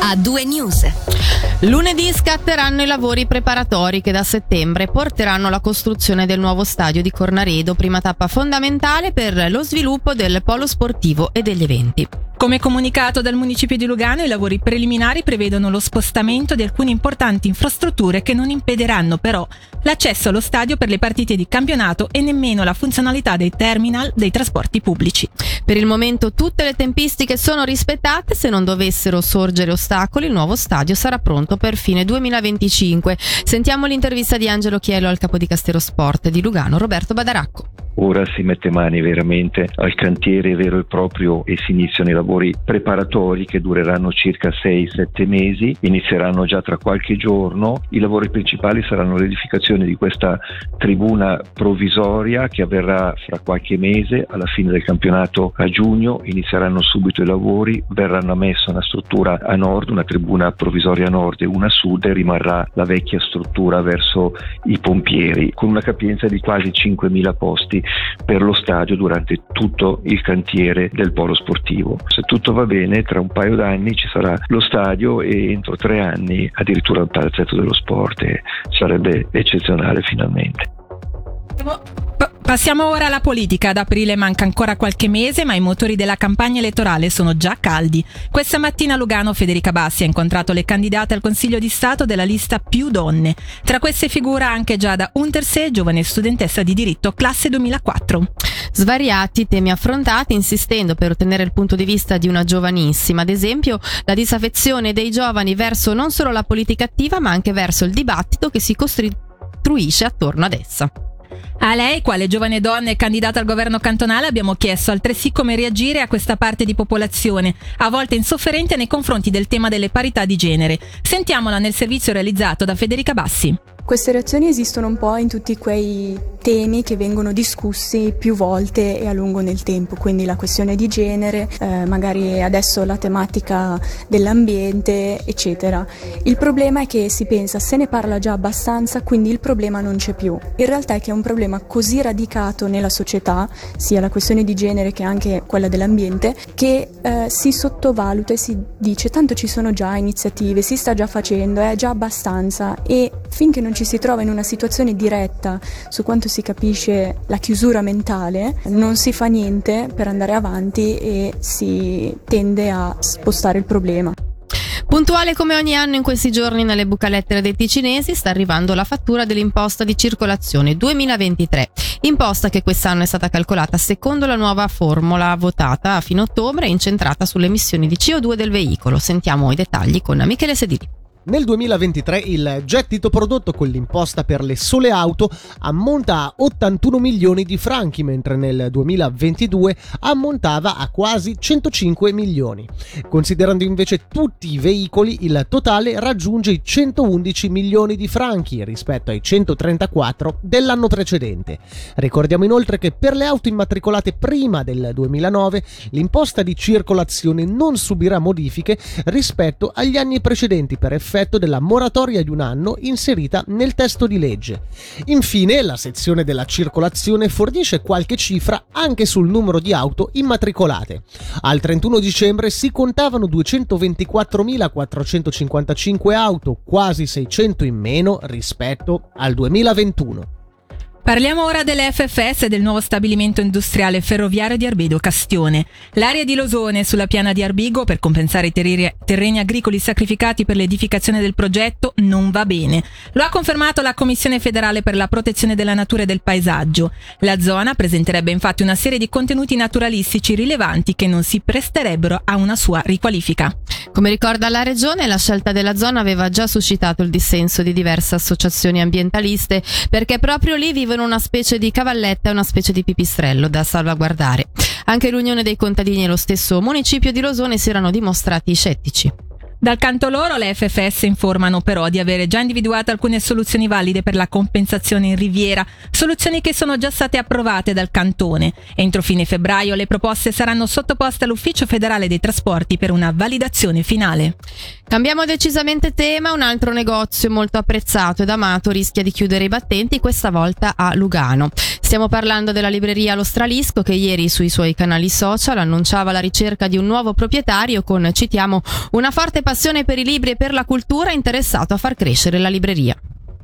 a due news. Lunedì scatteranno i lavori preparatori che da settembre porteranno alla costruzione del nuovo stadio di Cornaredo, prima tappa fondamentale per lo sviluppo del polo sportivo e degli eventi. Come comunicato dal Municipio di Lugano, i lavori preliminari prevedono lo spostamento di alcune importanti infrastrutture che non impediranno però l'accesso allo stadio per le partite di campionato e nemmeno la funzionalità dei terminal dei trasporti pubblici. Per il momento tutte le tempistiche sono rispettate, se non dovessero sorgere ostacoli il nuovo stadio sarà pronto per fine 2025. Sentiamo l'intervista di Angelo Chielo al capo di Castero Sport di Lugano, Roberto Badaracco. Ora si mette mani veramente al cantiere vero e proprio e si iniziano i lavori preparatori che dureranno circa 6-7 mesi, inizieranno già tra qualche giorno. I lavori principali saranno l'edificazione di questa tribuna provvisoria che avverrà fra qualche mese, alla fine del campionato a giugno, inizieranno subito i lavori, verranno messa una struttura a nord, una tribuna provvisoria a nord e una a sud e rimarrà la vecchia struttura verso i pompieri con una capienza di quasi 5.000 posti per lo stadio durante tutto il cantiere del polo sportivo. Se tutto va bene, tra un paio d'anni ci sarà lo stadio e entro tre anni addirittura il palazzetto dello sport e sarebbe eccezionale finalmente. Passiamo ora alla politica. Ad aprile manca ancora qualche mese, ma i motori della campagna elettorale sono già caldi. Questa mattina a Lugano Federica Bassi ha incontrato le candidate al Consiglio di Stato della lista Più Donne. Tra queste figura anche Giada Untersee, giovane studentessa di diritto classe 2004. Svariati temi affrontati insistendo per ottenere il punto di vista di una giovanissima, ad esempio la disaffezione dei giovani verso non solo la politica attiva ma anche verso il dibattito che si costruisce attorno ad essa. A lei, quale giovane donna e candidata al governo cantonale, abbiamo chiesto altresì come reagire a questa parte di popolazione, a volte insofferente nei confronti del tema delle parità di genere. Sentiamola nel servizio realizzato da Federica Bassi. Queste reazioni esistono un po' in tutti quei temi che vengono discussi più volte e a lungo nel tempo, quindi la questione di genere, eh, magari adesso la tematica dell'ambiente, eccetera. Il problema è che si pensa se ne parla già abbastanza, quindi il problema non c'è più. In realtà è che è un problema così radicato nella società, sia la questione di genere che anche quella dell'ambiente, che eh, si sottovaluta e si dice tanto ci sono già iniziative, si sta già facendo, è già abbastanza e finché non ci si trova in una situazione diretta su quanto si capisce la chiusura mentale, non si fa niente per andare avanti e si tende a spostare il problema. Puntuale come ogni anno in questi giorni nelle bucalettere dei ticinesi sta arrivando la fattura dell'imposta di circolazione 2023, imposta che quest'anno è stata calcolata secondo la nuova formula votata a fine ottobre e incentrata sulle emissioni di CO2 del veicolo. Sentiamo i dettagli con Michele Sedili. Nel 2023 il gettito prodotto con l'imposta per le sole auto ammonta a 81 milioni di franchi, mentre nel 2022 ammontava a quasi 105 milioni. Considerando invece tutti i veicoli, il totale raggiunge i 111 milioni di franchi rispetto ai 134 dell'anno precedente. Ricordiamo inoltre che per le auto immatricolate prima del 2009 l'imposta di circolazione non subirà modifiche rispetto agli anni precedenti per effetto effetto della moratoria di un anno inserita nel testo di legge. Infine, la sezione della circolazione fornisce qualche cifra anche sul numero di auto immatricolate. Al 31 dicembre si contavano 224.455 auto, quasi 600 in meno rispetto al 2021. Parliamo ora dell'FFS e del nuovo stabilimento industriale ferroviario di Arbedo Castione. L'area di Losone sulla piana di Arbigo per compensare i terreni agricoli sacrificati per l'edificazione del progetto non va bene. Lo ha confermato la Commissione federale per la protezione della natura e del paesaggio. La zona presenterebbe infatti una serie di contenuti naturalistici rilevanti che non si presterebbero a una sua riqualifica. Come ricorda la Regione, la scelta della zona aveva già suscitato il dissenso di diverse associazioni ambientaliste perché proprio lì vivono una specie di cavalletta e una specie di pipistrello da salvaguardare. Anche l'Unione dei contadini e lo stesso municipio di Rosone si erano dimostrati scettici. Dal canto loro le FFS informano però di avere già individuato alcune soluzioni valide per la compensazione in riviera, soluzioni che sono già state approvate dal cantone. Entro fine febbraio le proposte saranno sottoposte all'Ufficio federale dei trasporti per una validazione finale. Cambiamo decisamente tema, un altro negozio molto apprezzato ed amato rischia di chiudere i battenti, questa volta a Lugano. Stiamo parlando della libreria Lo Stralisco che ieri sui suoi canali social annunciava la ricerca di un nuovo proprietario con, citiamo, una forte passione per i libri e per la cultura interessato a far crescere la libreria.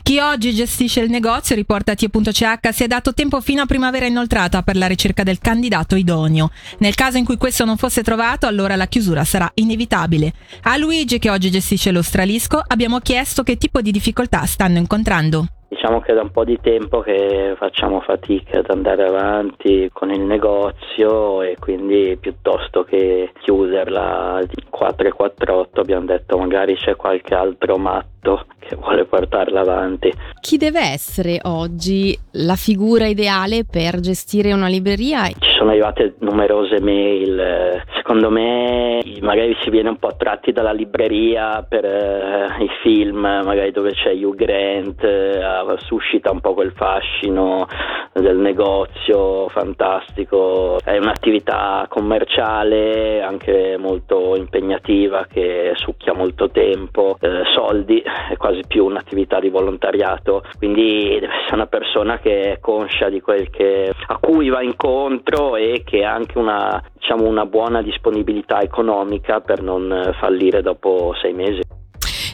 Chi oggi gestisce il negozio, riporta T.ch, si è dato tempo fino a primavera inoltrata per la ricerca del candidato idoneo. Nel caso in cui questo non fosse trovato, allora la chiusura sarà inevitabile. A Luigi, che oggi gestisce lo Stralisco, abbiamo chiesto che tipo di difficoltà stanno incontrando. Diciamo che è da un po' di tempo che facciamo fatica ad andare avanti con il negozio e quindi piuttosto che chiuderla 4 e 48 abbiamo detto magari c'è qualche altro matto che vuole portarla avanti. Chi deve essere oggi la figura ideale per gestire una libreria? Sono arrivate numerose mail, secondo me magari si viene un po' attratti dalla libreria per eh, i film, magari dove c'è Hugh Grant, eh, suscita un po' quel fascino del negozio fantastico, è un'attività commerciale anche molto impegnativa che succhia molto tempo, eh, soldi, è quasi più un'attività di volontariato, quindi deve essere una persona che è conscia di quel che a cui va incontro e che ha anche una, diciamo, una buona disponibilità economica per non fallire dopo sei mesi.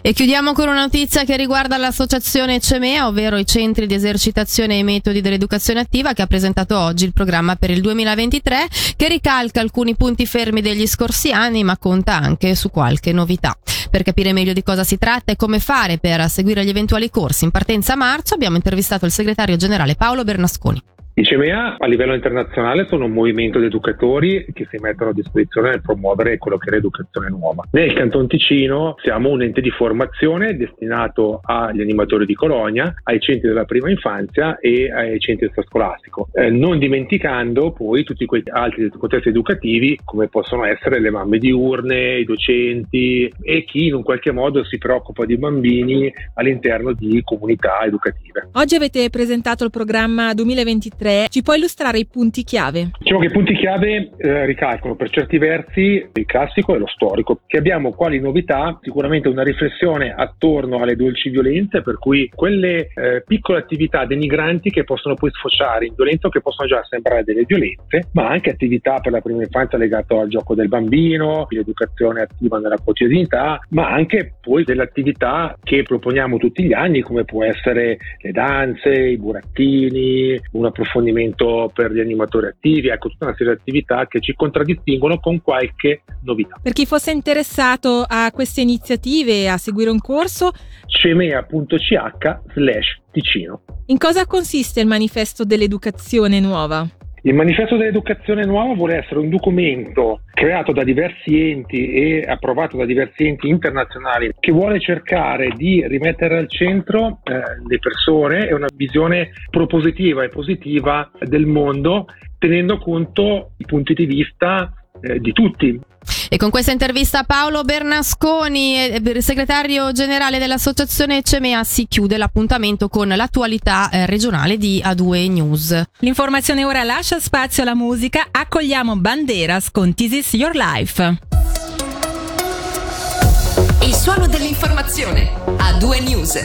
E chiudiamo con una notizia che riguarda l'associazione CEMEA, ovvero i centri di esercitazione e metodi dell'educazione attiva, che ha presentato oggi il programma per il 2023, che ricalca alcuni punti fermi degli scorsi anni, ma conta anche su qualche novità. Per capire meglio di cosa si tratta e come fare per seguire gli eventuali corsi in partenza a marzo, abbiamo intervistato il segretario generale Paolo Bernasconi. I CMA a livello internazionale sono un movimento di educatori che si mettono a disposizione per promuovere quello che è l'educazione nuova. Nel Canton Ticino siamo un ente di formazione destinato agli animatori di Colonia, ai centri della prima infanzia e ai centri scolastico, eh, non dimenticando poi tutti quei altri contesti educativi come possono essere le mamme diurne, i docenti e chi in un qualche modo si preoccupa di bambini all'interno di comunità educative. Oggi avete presentato il programma 2023 3, ci puoi illustrare i punti chiave? Diciamo che i punti chiave eh, ricalcano per certi versi il classico e lo storico, che abbiamo quali novità? Sicuramente una riflessione attorno alle dolci violenze, per cui quelle eh, piccole attività denigranti che possono poi sfociare in violenza o che possono già sembrare delle violenze, ma anche attività per la prima infanzia legate al gioco del bambino, l'educazione attiva nella quotidianità, ma anche poi delle attività che proponiamo tutti gli anni, come può essere le danze, i burattini, un approfondimento approfondimento per gli animatori attivi, ecco tutta una serie di attività che ci contraddistinguono con qualche novità. Per chi fosse interessato a queste iniziative e a seguire un corso, cemea.ch slash Ticino. In cosa consiste il manifesto dell'educazione nuova? Il manifesto dell'educazione nuova vuole essere un documento creato da diversi enti e approvato da diversi enti internazionali che vuole cercare di rimettere al centro eh, le persone e una visione propositiva e positiva del mondo tenendo conto i punti di vista eh, di tutti. E con questa intervista a Paolo Bernasconi, eh, segretario generale dell'associazione CMA, si chiude l'appuntamento con l'attualità eh, regionale di A2 News. L'informazione ora lascia spazio alla musica. Accogliamo Banderas con This Is Your Life. Il suono dell'informazione. A2 News.